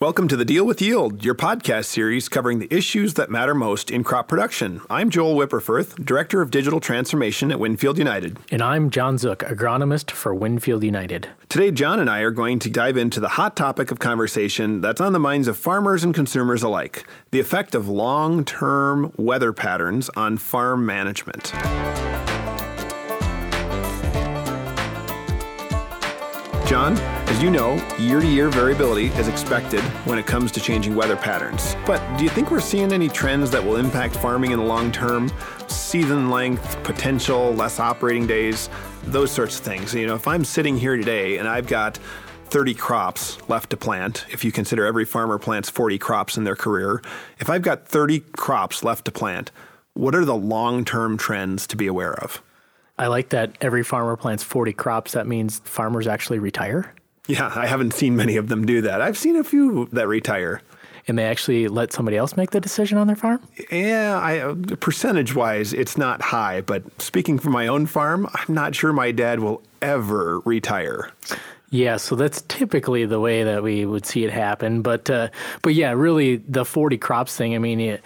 Welcome to the Deal with Yield, your podcast series covering the issues that matter most in crop production. I'm Joel Wipperfurth, Director of Digital Transformation at Winfield United. And I'm Jon Zuk, agronomist for Winfield United. Today, John and I are going to dive into the hot topic of conversation that's on the minds of farmers and consumers alike the effect of long term weather patterns on farm management. Jon, as you know, year to year variability is expected when it comes to changing weather patterns. But do you think we're seeing any trends that will impact farming in the long term? Season length, potential, less operating days, those sorts of things. You know, if I'm sitting here today and I've got 30 crops left to plant, if you consider every farmer plants 40 crops in their career, if I've got 30 crops left to plant, what are the long term trends to be aware of? I like that every farmer plants 40 crops. That means farmers actually retire. Yeah, I haven't seen many of them do that. I've seen a few that retire. And they actually let somebody else make the decision on their farm? Yeah, I, percentage wise, it's not high. But speaking for my own farm, I'm not sure my dad will ever retire. Yeah, so that's typically the way that we would see it happen. But uh, but yeah, really the 40 crops thing. I mean, it,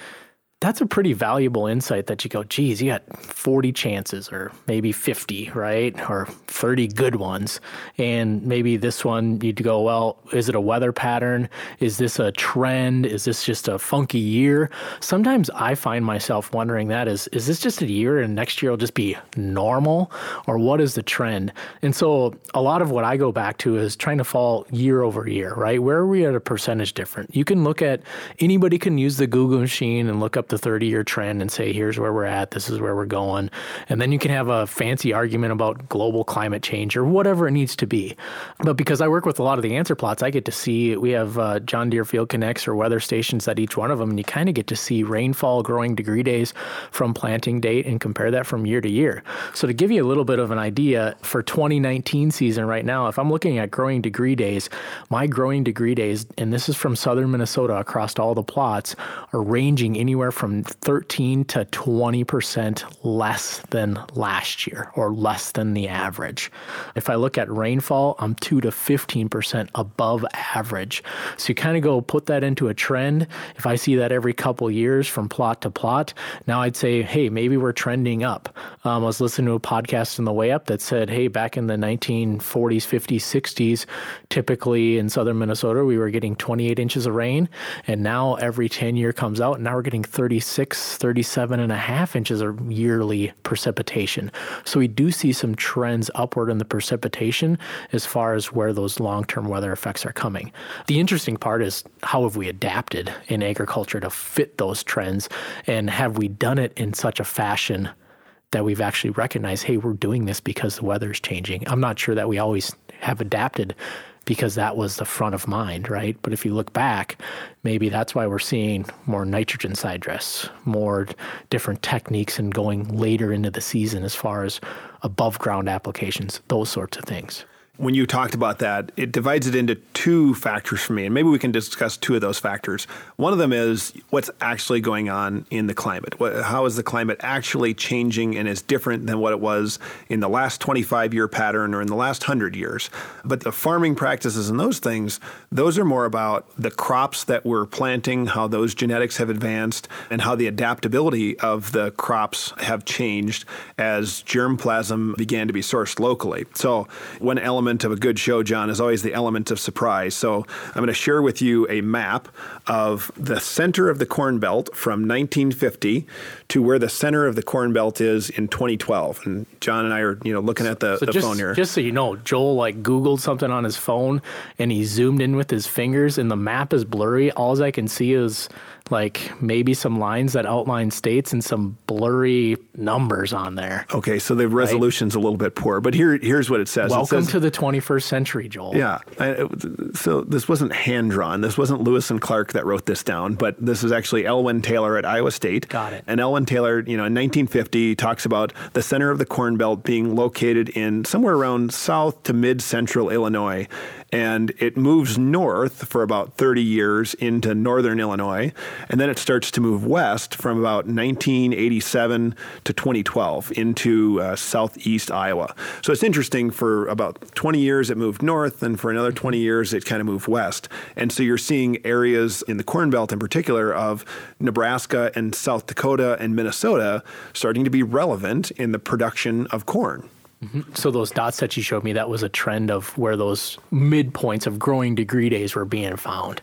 that's a pretty valuable insight that you go, geez, you got 40 chances or maybe 50, right? Or 30 good ones. And maybe this one you'd go, well, is it a weather pattern? Is this a trend? Is this just a funky year? Sometimes I find myself wondering that is, is this just a year and next year will just be normal? Or what is the trend? And so a lot of what I go back to is trying to fall year over year, right? Where are we at a percentage different? You can look at, anybody can use the Google machine and look up the 30 year trend and say, here's where we're at, this is where we're going. And then you can have a fancy argument about global climate change or whatever it needs to be. But because I work with a lot of the answer plots, I get to see we have uh, John Deere Field Connects or weather stations at each one of them, and you kind of get to see rainfall, growing degree days from planting date and compare that from year to year. So to give you a little bit of an idea for 2019 season right now, if I'm looking at growing degree days, my growing degree days, and this is from southern Minnesota across all the plots, are ranging anywhere from 13 to 20% less than last year or less than the average. If I look at rainfall, I'm 2 to 15% above average. So you kind of go put that into a trend. If I see that every couple years from plot to plot, now I'd say, hey, maybe we're trending up. Um, I was listening to a podcast on the way up that said, hey, back in the 1940s, 50s, 60s, typically in southern Minnesota, we were getting 28 inches of rain. And now every 10 year comes out, and now we're getting 36, 37 and a half inches of yearly precipitation. So we do see some trends upward in the precipitation as far as where those long term weather effects are coming. The interesting part is how have we adapted in agriculture to fit those trends? And have we done it in such a fashion that we've actually recognized, hey, we're doing this because the weather is changing? I'm not sure that we always have adapted because that was the front of mind, right? But if you look back, maybe that's why we're seeing more nitrogen side dress, more different techniques and going later into the season as far as above ground applications, those sorts of things when you talked about that, it divides it into two factors for me, and maybe we can discuss two of those factors. One of them is what's actually going on in the climate. What, how is the climate actually changing and is different than what it was in the last 25 year pattern or in the last 100 years? But the farming practices and those things, those are more about the crops that we're planting, how those genetics have advanced, and how the adaptability of the crops have changed as germplasm began to be sourced locally. So, one element element of a good show, Jon, is always the element of surprise. So I'm going to share with you a map of the center of the Corn Belt from 1950 to where the center of the Corn Belt is in 2012. And Jon and I are, you know, looking at the, so the just, phone here. Just so you know, Joel like Googled something on his phone and he zoomed in with his fingers, and the map is blurry. All I can see is like maybe some lines that outline states and some blurry numbers on there. Okay, so the resolution's right? a little bit poor, but here here's what it says. Welcome it says, to the 21st century, Joel. Yeah, I, so this wasn't hand drawn. This wasn't Lewis and Clark that wrote this down, but this is actually Elwynn Taylor at Iowa State. Got it. And Elwynn Taylor, you know, in 1950 talks about the center of the Corn Belt being located in somewhere around south to mid central Illinois and it moves north for about 30 years into northern Illinois, and then it starts to move west from about 1987 to 2012 into uh, southeast Iowa. So it's interesting for about 20 years it moved north, and for another 20 years it kind of moved west. And so you're seeing areas in the Corn Belt in particular of Nebraska and South Dakota and Minnesota starting to be relevant in the production of corn. So those dots that you showed me, that was a trend of where those midpoints of growing degree days were being found.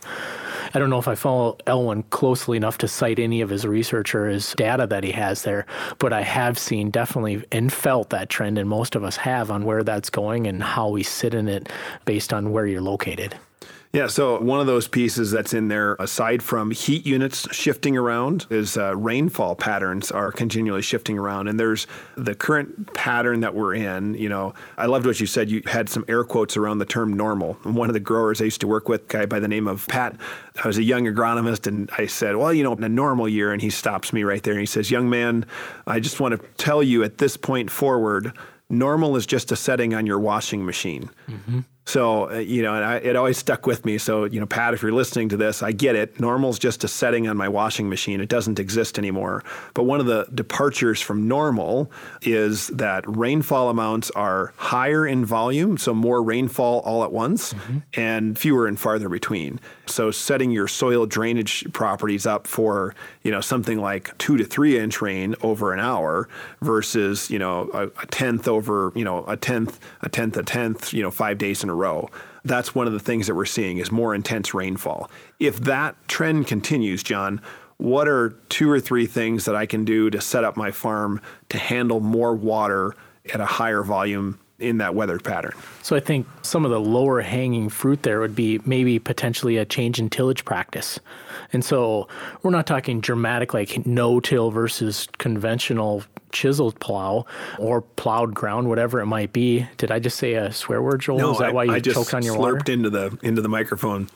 I don't know if I follow Elwynn closely enough to cite any of his research or his data that he has there, but I have seen definitely and felt that trend, and most of us have on where that's going and how we sit in it based on where you're located. Yeah, so one of those pieces that's in there, aside from heat units shifting around, is uh, rainfall patterns are continually shifting around. And there's the current pattern that we're in. You know, I loved what you said. You had some air quotes around the term normal. And one of the growers I used to work with, guy by the name of Pat, I was a young agronomist, and I said, Well, you know, in a normal year, and he stops me right there and he says, Young man, I just want to tell you at this point forward, normal is just a setting on your washing machine. Mm-hmm. So, uh, you know, and I, it always stuck with me. So, you know, Pat, if you're listening to this, I get it. Normal's just a setting on my washing machine. It doesn't exist anymore. But one of the departures from normal is that rainfall amounts are higher in volume, so more rainfall all at once, mm-hmm. and fewer and farther between. So, setting your soil drainage properties up for, you know, something like two to three inch rain over an hour versus, you know, a, a tenth over, you know, a tenth, a tenth, a tenth, you know, five days in a row. That's one of the things that we're seeing is more intense rainfall. If that trend continues, Jon, what are two or three things that I can do to set up my farm to handle more water at a higher volume in that weather pattern. So I think some of the lower hanging fruit there would be maybe potentially a change in tillage practice. And so we're not talking dramatic like no till versus conventional chiseled plow or plowed ground, whatever it might be. Did I just say a swear word, Joel? No, Is that I, why you I just choked on your slurped water? into the into the microphone.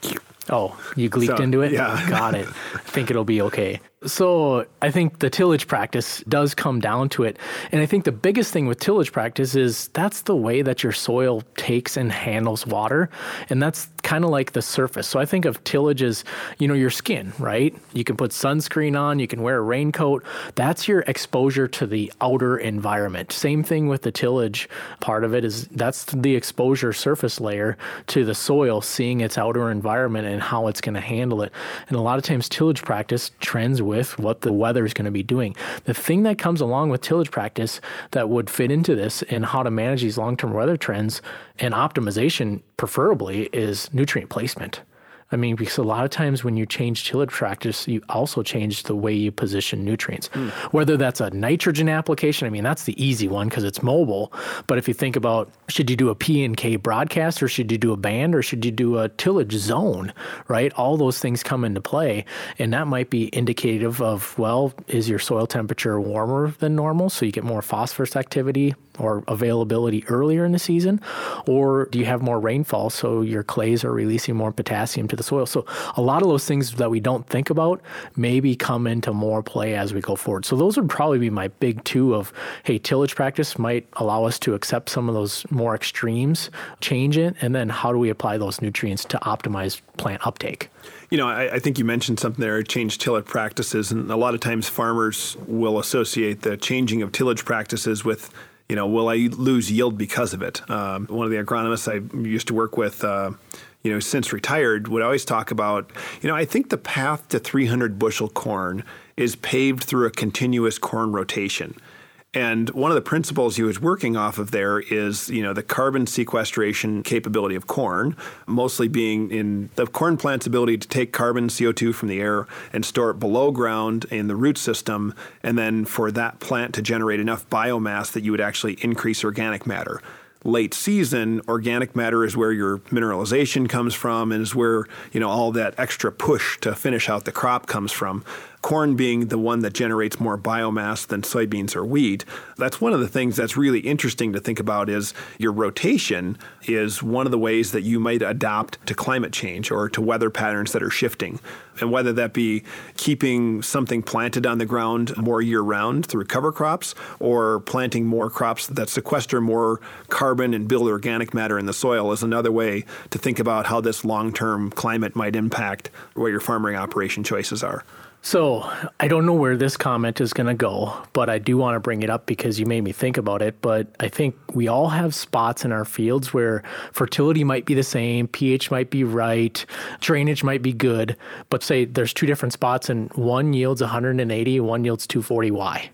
Oh, you gleeked So, into it? yeah. Got it. I think it'll be okay. So I think the tillage practice does come down to it. And I think the biggest thing with tillage practice is that's the way that your soil takes and handles water. And that's kind of like the surface. So I think of tillage as, you know, your skin, right? You can put sunscreen on, you can wear a raincoat. That's your exposure to the outer environment. Same thing with the tillage part of it is that's the exposure surface layer to the soil, seeing its outer environment and how it's going to handle it. And a lot of times tillage practice trends with what the weather is going to be doing. The thing that comes along with tillage practice that would fit into this and how to manage these long term weather trends and optimization, preferably, is nutrient placement. I mean, because a lot of times when you change tillage practice, you also change the way you position nutrients. Mm. Whether that's a nitrogen application, I mean, that's the easy one because it's mobile. But if you think about should you do a P and K broadcast or should you do a band or should you do a tillage zone, right? All those things come into play. And that might be indicative of, well, is your soil temperature warmer than normal? So you get more phosphorus activity or availability earlier in the season? Or do you have more rainfall so your clays are releasing more potassium to the soil? So a lot of those things that we don't think about maybe come into more play as we go forward. So those would probably be my big two of hey, tillage practice might allow us to accept some of those more extremes, change it, and then how do we apply those nutrients to optimize plant uptake? You know, I, I, think you mentioned something there, change tillage practices, and a lot of times farmers will associate the changing of tillage practices with you know, will I lose yield because of it? Um, one of the agronomists I used to work with, uh, you know, since retired, would always talk about, you know, I think the path to 300 bushel corn is paved through a continuous corn rotation. And one of the principles he was working off of there is, you know, the carbon sequestration capability of corn, mostly being in the corn plant's ability to take carbon CO2 from the air and store it below ground in the root system, and then for that plant to generate enough biomass that you would actually increase organic matter late season, organic matter is where your mineralization comes from and is where, you know, all that extra push to finish out the crop comes from. Corn being the one that generates more biomass than soybeans or wheat. That's one of the things that's really interesting to think about is your rotation is one of the ways that you might adapt to climate change or to weather patterns that are shifting. And whether that be keeping something planted on the ground more year round through cover crops or planting more crops that sequester more carbon and build organic matter in the soil is another way to think about how this long term climate might impact what your farming operation choices are. So I don't know where this comment is going to go, but I do want to bring it up because you made me think about it. But I think we all have spots in our fields where fertility might be the same, pH might be right, drainage might be good, but say there's two different spots and one yields 180, one yields 240. Why?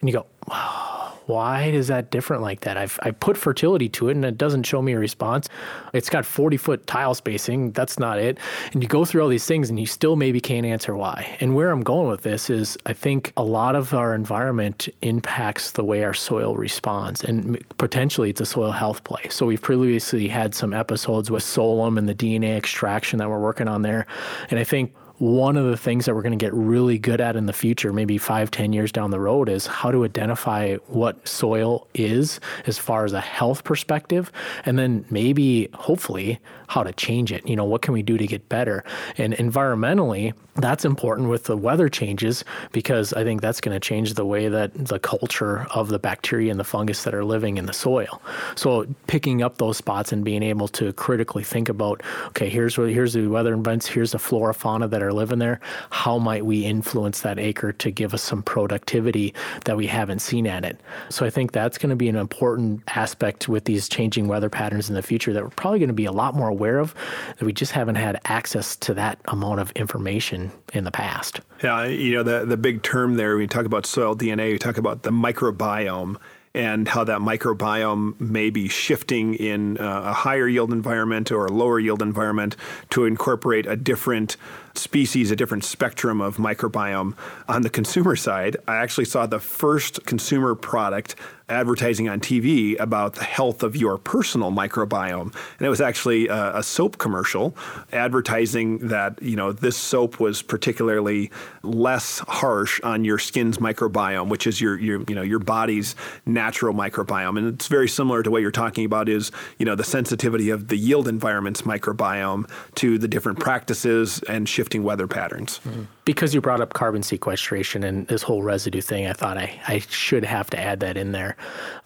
And you go, wow why is that different like that? I've I put fertility to it and it doesn't show me a response. It's got 40 foot tile spacing. That's not it. And you go through all these things and you still maybe can't answer why. And where I'm going with this is I think a lot of our environment impacts the way our soil responds and potentially it's a soil health play. So we've previously had some episodes with Solam and the DNA extraction that we're working on there. And I think one of the things that we're going to get really good at in the future, maybe five, ten years down the road, is how to identify what soil is as far as a health perspective, and then maybe, hopefully, how to change it. You know, what can we do to get better? And environmentally, that's important with the weather changes because I think that's going to change the way that the culture of the bacteria and the fungus that are living in the soil. So picking up those spots and being able to critically think about, okay, here's here's the weather events, here's the flora fauna that are living there. How might we influence that acre to give us some productivity that we haven't seen at it? So I think that's going to be an important aspect with these changing weather patterns in the future that we're probably going to be a lot more aware of that we just haven't had access to that amount of information in the past. Yeah, you know, the, the big term there, when you talk about soil DNA, you talk about the microbiome and how that microbiome may be shifting in uh, a higher yield environment or a lower yield environment to incorporate a different species, a different spectrum of microbiome. On the consumer side, I actually saw the first consumer product advertising on TV about the health of your personal microbiome. And it was actually a, a, soap commercial advertising that, you know, this soap was particularly less harsh on your skin's microbiome, which is your, your you know, your body's natural microbiome. And it's very similar to what you're talking about is, you know, the sensitivity of the yield environment's microbiome to the different practices and shifts shifting weather patterns. Mm-hmm. Because you brought up carbon sequestration and this whole residue thing, I thought I, I should have to add that in there.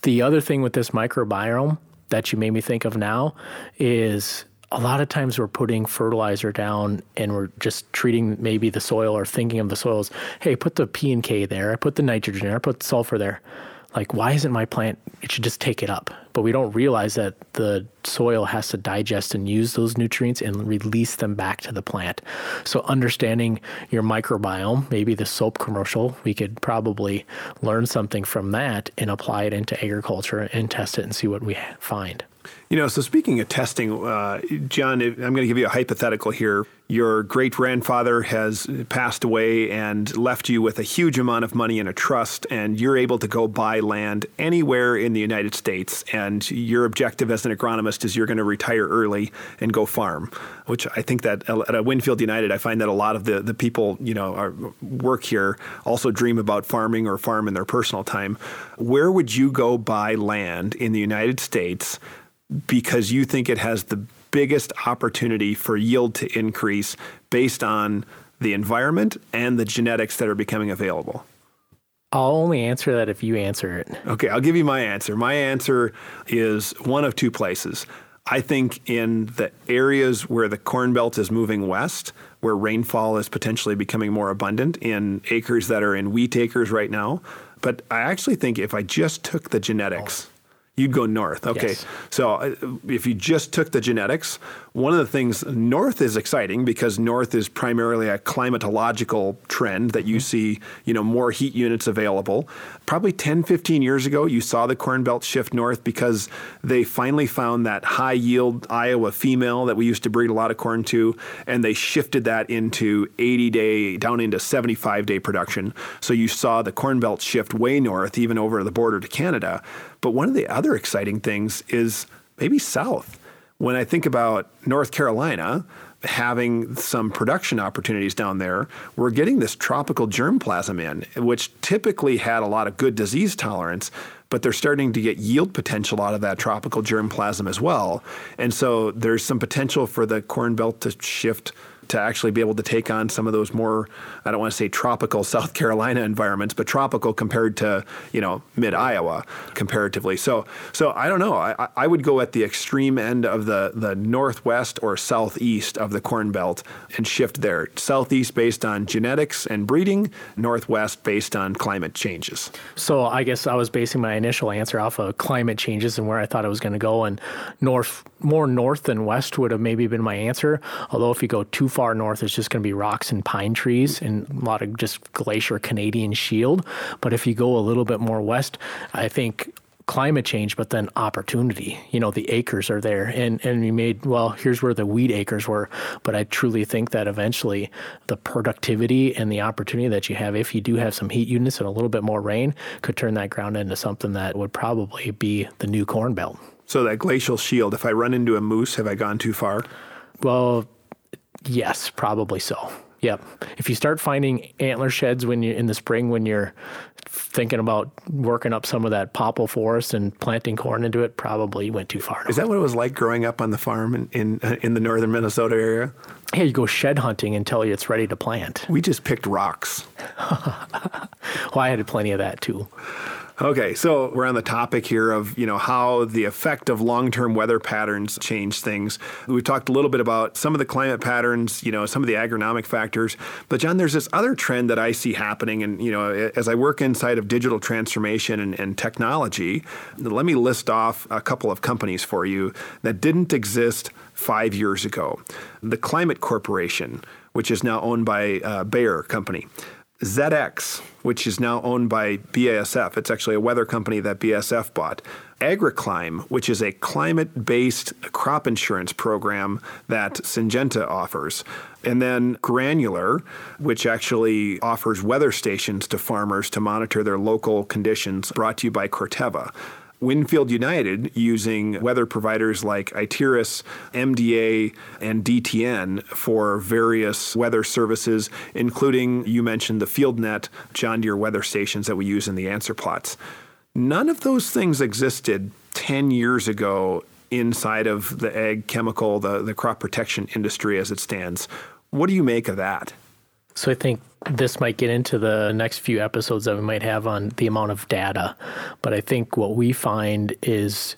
The other thing with this microbiome that you made me think of now is a lot of times we're putting fertilizer down and we're just treating maybe the soil or thinking of the soil as, hey, put the P and K there, I put the nitrogen there, I put sulfur there like why isn't my plant it should just take it up. But we don't realize that the soil has to digest and use those nutrients and release them back to the plant. So understanding your microbiome maybe the soap commercial we could probably learn something from that and apply it into agriculture and test it and see what we find you know, so speaking of testing, uh, Jon, I'm going to give you a hypothetical here. Your great grandfather has passed away and left you with a huge amount of money in a trust, and you're able to go buy land anywhere in the United States. And your objective as an agronomist is you're going to retire early and go farm, which I think that at a Winfield United, I find that a lot of the, the people, you know, are, work here also dream about farming or farm in their personal time. Where would you go buy land in the United States? Because you think it has the biggest opportunity for yield to increase based on the environment and the genetics that are becoming available? I'll only answer that if you answer it. Okay, I'll give you my answer. My answer is one of two places. I think in the areas where the Corn Belt is moving west, where rainfall is potentially becoming more abundant in acres that are in wheat acres right now. But I actually think if I just took the genetics, oh You'd go north. Okay. Yes. So uh, if you just took the genetics, one of the things north is exciting because north is primarily a climatological trend that you mm-hmm. see, you know, more heat units available. Probably 10, 15 years ago, you saw the Corn Belt shift north because they finally found that high yield Iowa female that we used to breed a lot of corn to, and they shifted that into 80 day, down into 75 day production. So you saw the Corn Belt shift way north, even over the border to Canada. But one of the other exciting things is maybe south when I think about North Carolina, having some production opportunities down there, we're getting this tropical germplasm in, which typically had a lot of good disease tolerance, but they're starting to get yield potential out of that tropical germplasm as well. And so there's some potential for the corn belt to shift to actually be able to take on some of those more I don't want to say tropical South Carolina environments, but tropical compared to you know mid Iowa comparatively. So so I don't know. I, I would go at the extreme end of the the northwest or southeast of the Corn Belt and shift there. Southeast based on genetics and breeding, northwest based on climate changes. So I guess I was basing my initial answer off of climate changes and where I thought it was going to go, and north more north than west would have maybe been my answer. Although if you go too far north, is just going to be rocks and pine trees and a lot of just glacier Canadian shield. But if you go a little bit more west, I think climate change, but then opportunity. You know, the acres are there, and and we made well. Here's where the wheat acres were, but I truly think that eventually the productivity and the opportunity that you have, if you do have some heat units and a little bit more rain, could turn that ground into something that would probably be the new corn belt. So that glacial shield. If I run into a moose, have I gone too far? Well, yes, probably so. Yep. If you start finding antler sheds when you in the spring when you're thinking about working up some of that popple forest and planting corn into it, probably went too far. Is that what it was like growing up on the farm in in, uh, in the northern Minnesota area? Yeah, you go shed hunting until it's ready to plant. We just picked rocks. well, I had plenty of that too. Okay, so we're on the topic here of you know how the effect of long-term weather patterns change things. We talked a little bit about some of the climate patterns, you know, some of the agronomic factors. But Jon, there's this other trend that I see happening, and you know, as I work inside of digital transformation and, and technology, let me list off a couple of companies for you that didn't exist five years ago. The Climate Corporation, which is now owned by uh, Bayer Company. ZedX, which is now owned by BASF. It's actually a weather company that BASF bought. AgriClime, which is a climate based crop insurance program that Syngenta offers. And then Granular, which actually offers weather stations to farmers to monitor their local conditions, brought to you by Corteva. Winfield United, using weather providers like Iteris, MDA, and DTN for various weather services, including you mentioned the FieldNet John Deere weather stations that we use in the answer plots. None of those things existed 10 years ago inside of the ag chemical, the, the crop protection industry as it stands. What do you make of that? So I think this might get into the next few episodes that we might have on the amount of data. But I think what we find is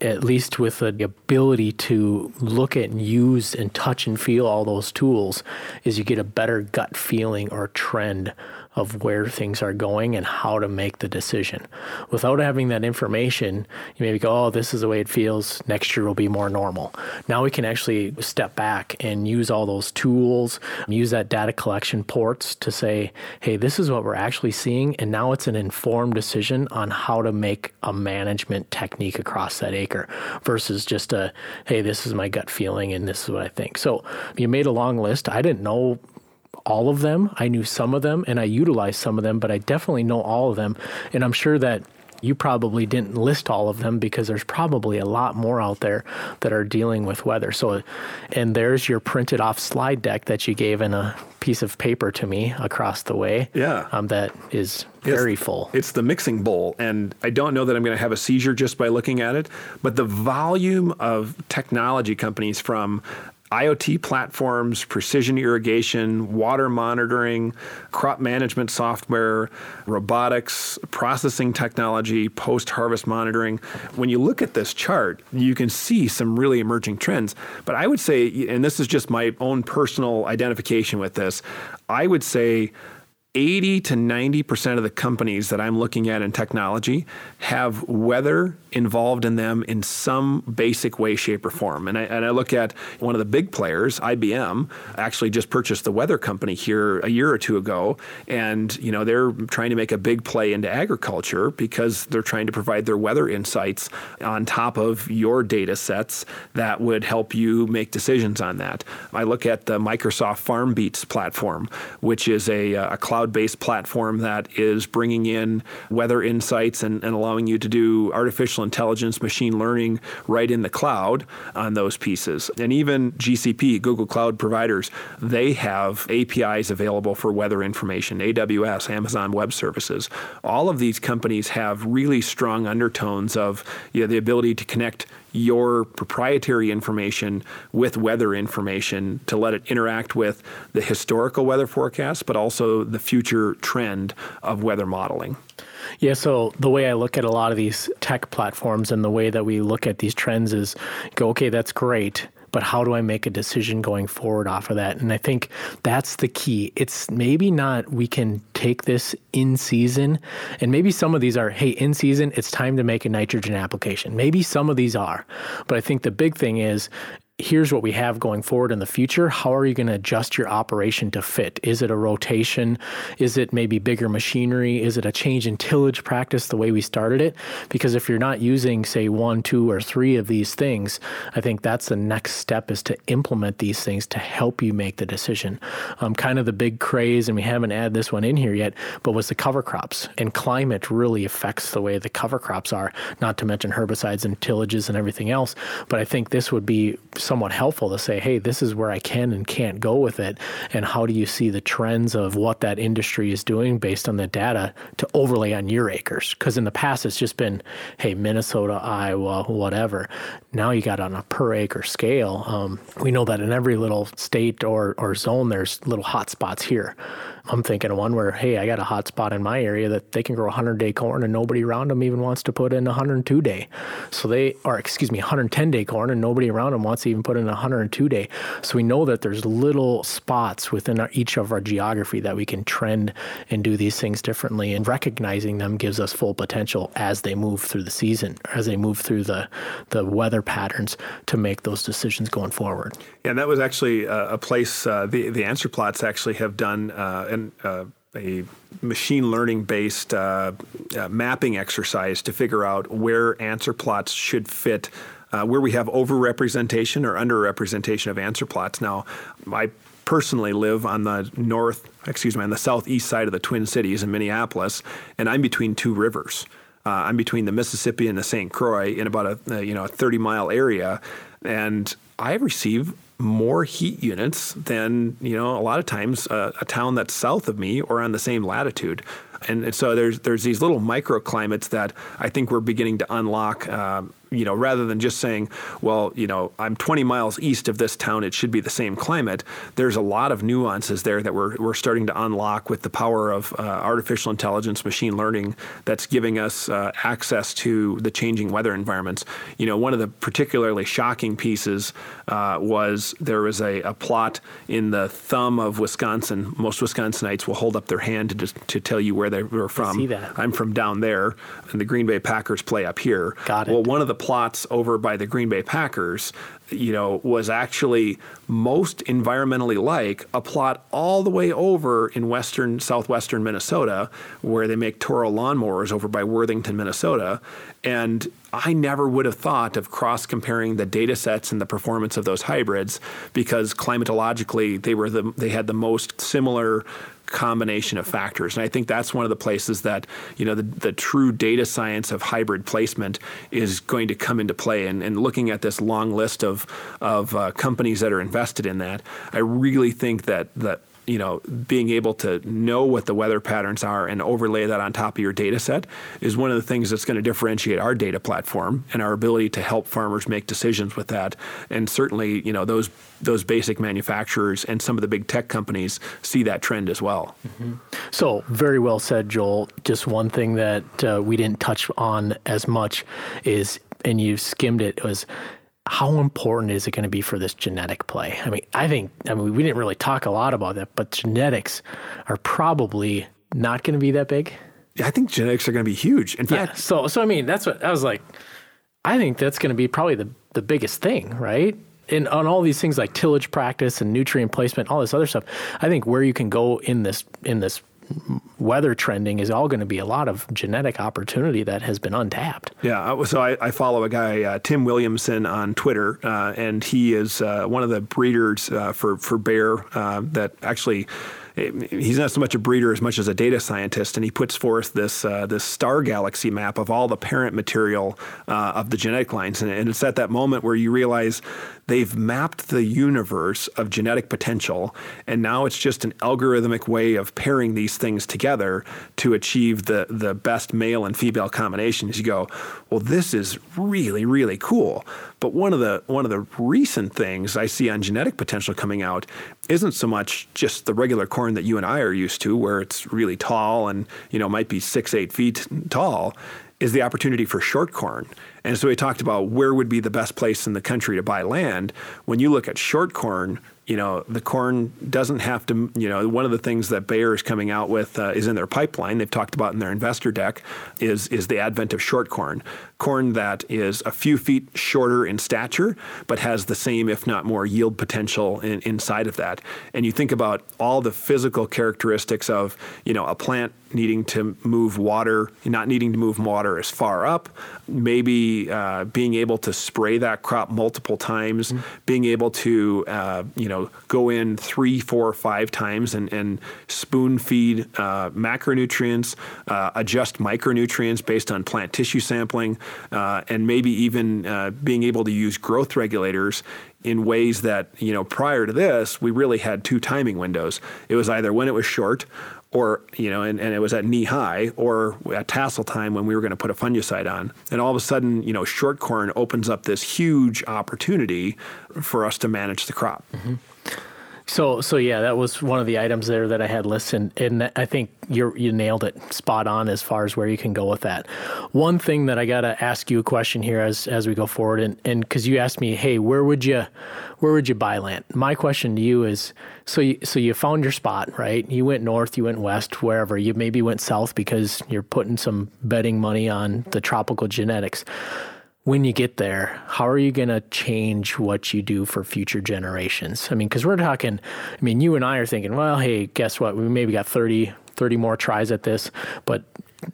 at least with the ability to look at and use and touch and feel all those tools is you get a better gut feeling or trend of where things are going and how to make the decision. Without having that information, you maybe go, oh, this is the way it feels. Next year will be more normal. Now we can actually step back and use all those tools, use that data collection ports to say, hey, this is what we're actually seeing. And now it's an informed decision on how to make a management technique across that acre versus just a, hey, this is my gut feeling and this is what I think. So you made a long list. I didn't know all of them. I knew some of them and I utilized some of them, but I definitely know all of them. And I'm sure that you probably didn't list all of them because there's probably a lot more out there that are dealing with weather. So, and there's your printed off slide deck that you gave in a piece of paper to me across the way. Yeah. Um, that is very it's, full. It's the mixing bowl. And I don't know that I'm going to have a seizure just by looking at it, but the volume of technology companies from IoT platforms, precision irrigation, water monitoring, crop management software, robotics, processing technology, post harvest monitoring. When you look at this chart, you can see some really emerging trends. But I would say, and this is just my own personal identification with this, I would say 80 to 90% of the companies that I'm looking at in technology have weather involved in them in some basic way, shape, or form. And I, and I look at one of the big players, IBM, actually just purchased the weather company here a year or two ago. And, you know, they're trying to make a big play into agriculture because they're trying to provide their weather insights on top of your data sets that would help you make decisions on that. I look at the Microsoft FarmBeats platform, which is a, a cloud cloud based platform that is bringing in weather insights and, and allowing you to do artificial intelligence, machine learning right in the cloud on those pieces. And even GCP, Google Cloud providers, they have APIs available for weather information, AWS, Amazon Web Services. All of these companies have really strong undertones of you know, the ability to connect your proprietary information with weather information to let it interact with the historical weather forecast, but also the future trend of weather modeling. Yeah, so the way I look at a lot of these tech platforms and the way that we look at these trends is go, okay, that's great but how do I make a decision going forward off of that? And I think that's the key. It's maybe not we can take this in season, and maybe some of these are, hey, in season, it's time to make a nitrogen application. Maybe some of these are, but I think the big thing is here's what we have going forward in the future. How are you going to adjust your operation to fit? Is it a rotation? Is it maybe bigger machinery? Is it a change in tillage practice the way we started it? Because if you're not using, say, one, two, or three of these things, I think that's the next step is to implement these things to help you make the decision. Um, kind of the big craze, and we haven't added this one in here yet, but was the cover crops. And climate really affects the way the cover crops are, not to mention herbicides and tillages and everything else. But I think this would be somewhat helpful to say, hey, this is where I can and can't go with it. And how do you see the trends of what that industry is doing based on the data to overlay on your acres? Because in the past, it's just been, hey, Minnesota, Iowa, whatever. Now you got on a per acre scale. Um, we know that in every little state or, or zone, there's little hot spots here. I'm thinking of one where, hey, I got a hot spot in my area that they can grow 100 day corn and nobody around them even wants to put in 102 day. So they, or excuse me, 110 day corn and nobody around them wants to even put in 102 day. So we know that there's little spots within our, each of our geography that we can trend and do these things differently. And recognizing them gives us full potential as they move through the season, as they move through the, the weather patterns to make those decisions going forward. Yeah, and that was actually a, a place, uh, the, the answer plots actually have done. Uh, an, uh, a machine learning based uh, uh, mapping exercise to figure out where answer plots should fit. Uh, where we have overrepresentation or underrepresentation of answer plots. Now, I personally live on the north, excuse me, on the southeast side of the Twin Cities in Minneapolis, and I'm between two rivers. Uh, I'm between the Mississippi and the St. Croix in about a, a you know a 30 mile area, and I receive more heat units than you know a lot of times uh, a town that's south of me or on the same latitude. And so there's there's these little microclimates that I think we're beginning to unlock uh, you know, rather than just saying, well, you know, I'm 20 miles east of this town, it should be the same climate. There's a lot of nuances there that we're, we're starting to unlock with the power of uh, artificial intelligence, machine learning that's giving us uh, access to the changing weather environments. You know, one of the particularly shocking pieces uh, was there was a, a, plot in the thumb of Wisconsin. Most Wisconsinites will hold up their hand to just to tell you where they were from. I see that. I'm from down there, and the Green Bay Packers play up here. Got it. Well, one of the plots over by the Green Bay Packers, you know, was actually most environmentally like a plot all the way over in western, southwestern Minnesota, where they make Toro lawnmowers over by Worthington, Minnesota. And I never would have thought of cross comparing the data sets and the performance of those hybrids because climatologically they were the they had the most similar combination of factors. And I think that's one of the places that, you know, the, the true data science of hybrid placement is going to come into play. And, and looking at this long list of, of uh, companies that are invested in that, I really think that, that you know, being able to know what the weather patterns are and overlay that on top of your data set is one of the things that's going to differentiate our data platform and our ability to help farmers make decisions with that. And certainly, you know, those those basic manufacturers and some of the big tech companies see that trend as well. Mm-hmm. So, very well said, Joel. Just one thing that uh, we didn't touch on as much is, and you skimmed it, was how important is it going to be for this genetic play? I mean, I think, I mean, we didn't really talk a lot about that, but genetics are probably not going to be that big. I think genetics are going to be huge. In fact, yeah, so, so I mean, that's what I was like, I think that's going to be probably the, the biggest thing, right? And on all these things like tillage practice and nutrient placement, all this other stuff, I think where you can go in this, in this weather trending is all going to be a lot of genetic opportunity that has been untapped. Yeah, so I, I follow a guy, uh, Tim Williamson, on Twitter, uh, and he is uh, one of the breeders uh, for for Bayer uh, that actually he's not so much a breeder as much as a data scientist, and he puts forth this uh, this star galaxy map of all the parent material uh, of the genetic lines, and, it's at that moment where you realize they've mapped the universe of genetic potential, and now it's just an algorithmic way of pairing these things together to achieve the the best male and female combinations. You go, well, this is really really cool. But one of the one of the recent things I see on genetic potential coming out isn't so much just the regular corn that you and I are used to, where it's really tall and you know might be six eight feet tall is the opportunity for short corn. And so we talked about where would be the best place in the country to buy land. When you look at short corn, you know, the corn doesn't have to, you know, one of the things that Bayer is coming out with uh, is in their pipeline, they've talked about in their investor deck, is, is the advent of short corn. Corn that is a few feet shorter in stature, but has the same, if not more, yield potential in, inside of that. And you think about all the physical characteristics of, you know, a plant needing to move water, not needing to move water as far up, maybe uh, being able to spray that crop multiple times, mm-hmm. being able to, uh, you know, go in three, four, five times and, and spoon feed uh, macronutrients, uh, adjust micronutrients based on plant tissue sampling, uh, and maybe even uh, being able to use growth regulators in ways that you know prior to this we really had two timing windows it was either when it was short or you know, and, and it was at knee high or at tassel time when we were going to put a fungicide on. And all of a sudden, you know, short corn opens up this huge opportunity for us to manage the crop. Mm-hmm. So, so yeah, that was one of the items there that I had listed, and I think you you nailed it spot on as far as where you can go with that. One thing that I gotta ask you a question here as as we go forward, and and because you asked me, hey, where would you where would you buy land? My question to you is, so you so you found your spot, right? You went north, you went west, wherever. You maybe went south because you're putting some betting money on the tropical genetics when you get there, how are you going to change what you do for future generations? I mean, because we're talking, I mean, you and I are thinking, well, hey, guess what? We maybe got 30, 30 more tries at this, but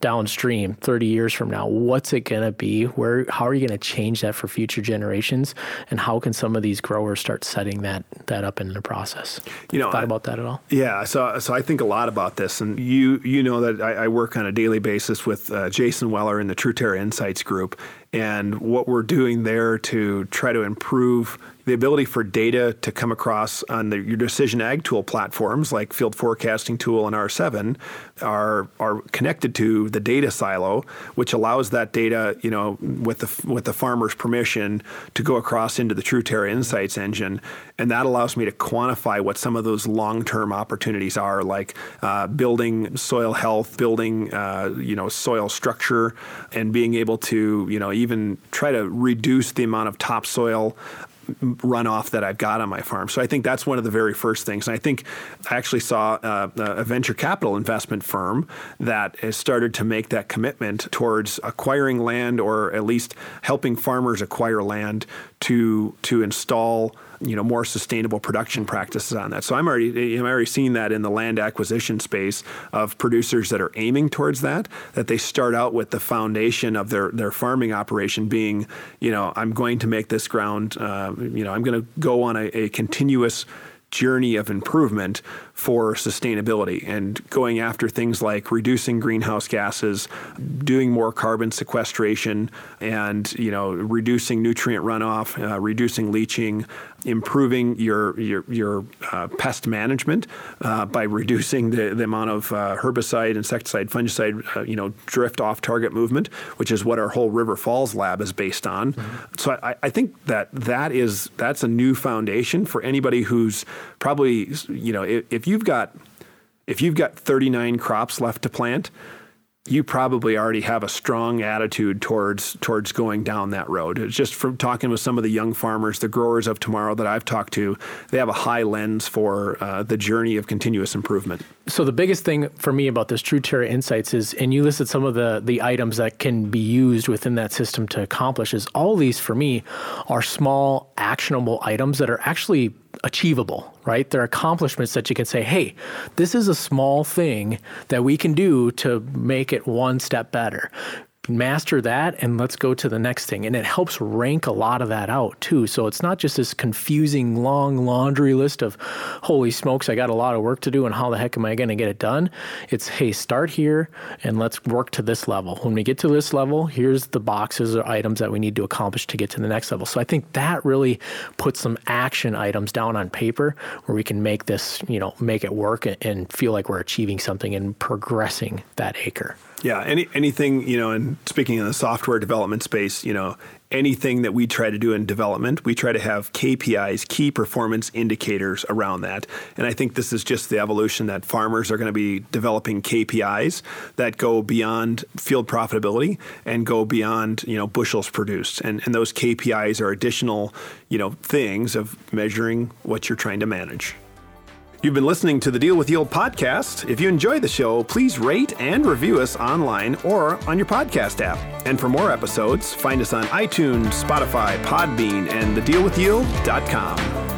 downstream 30 years from now what's it going to be? Where how are you going to change that for future generations? And how can some of these growers start setting that that up in the process? You know thought about that at all? Yeah so so i think a lot about this and you you know that i, I work on a daily basis with uh, jason weller in the TrueTerra insights group and what we're doing there to try to improve the ability for data to come across on the, your decision ag tool platforms like field forecasting tool and r7 are are connected to the data silo which allows that data you know with the with the farmer's permission to go across into the TrueTerra insights engine. And that allows me to quantify what some of those long-term opportunities are like uh, building soil health building uh, you know soil structure and being able to you know even try to reduce the amount of topsoil runoff that I've got on my farm. So I think that's one of the very first things. And I think I actually saw uh, a venture capital investment firm that has started to make that commitment towards acquiring land or at least helping farmers acquire land to to install you know more sustainable production practices on that. So I'm already I'm already seeing that in the land acquisition space of producers that are aiming towards that. That they start out with the foundation of their their farming operation being you know I'm going to make this ground uh, you know I'm going to go on a, a continuous journey of improvement for sustainability and going after things like reducing greenhouse gases, doing more carbon sequestration, and you know reducing nutrient runoff, uh, reducing leaching, improving your your, your uh, pest management uh, by reducing the, the amount of uh, herbicide, insecticide, fungicide, uh, you know, drift off target movement, which is what our whole River Falls lab is based on. Mm-hmm. So I, I think that that is that's a new foundation for anybody who's probably you know if, if you've got if you've got 39 crops left to plant you probably already have a strong attitude towards towards going down that road. It's just from talking with some of the young farmers, the growers of tomorrow that I've talked to, they have a high lens for uh, the journey of continuous improvement. So the biggest thing for me about this TrueTerra Insights is, and you listed some of the the items that can be used within that system to accomplish. Is all these for me are small actionable items that are actually achievable, right? They're accomplishments that you can say, hey, this is a small thing that we can do to make it one step better master that and let's go to the next thing. And it helps rank a lot of that out too. So it's not just this confusing long laundry list of, holy smokes, I got a lot of work to do and how the heck am I going to get it done? It's, hey, start here and let's work to this level. When we get to this level, here's the boxes or items that we need to accomplish to get to the next level. So I think that really puts some action items down on paper where we can make this, you know, make it work and feel like we're achieving something and progressing that acre. Yeah, any anything you know, and speaking in the software development space, you know, anything that we try to do in development, we try to have KPIs, key performance indicators around that. And I think this is just the evolution that farmers are going to be developing KPIs that go beyond field profitability and go beyond you know bushels produced. And and those KPIs are additional you know things of measuring what you're trying to manage. You've been listening to the Deal with Yield podcast. If you enjoy the show, please rate and review us online or on your podcast app. And for more episodes, find us on iTunes, Spotify, Podbean, and thedealwithyield.com.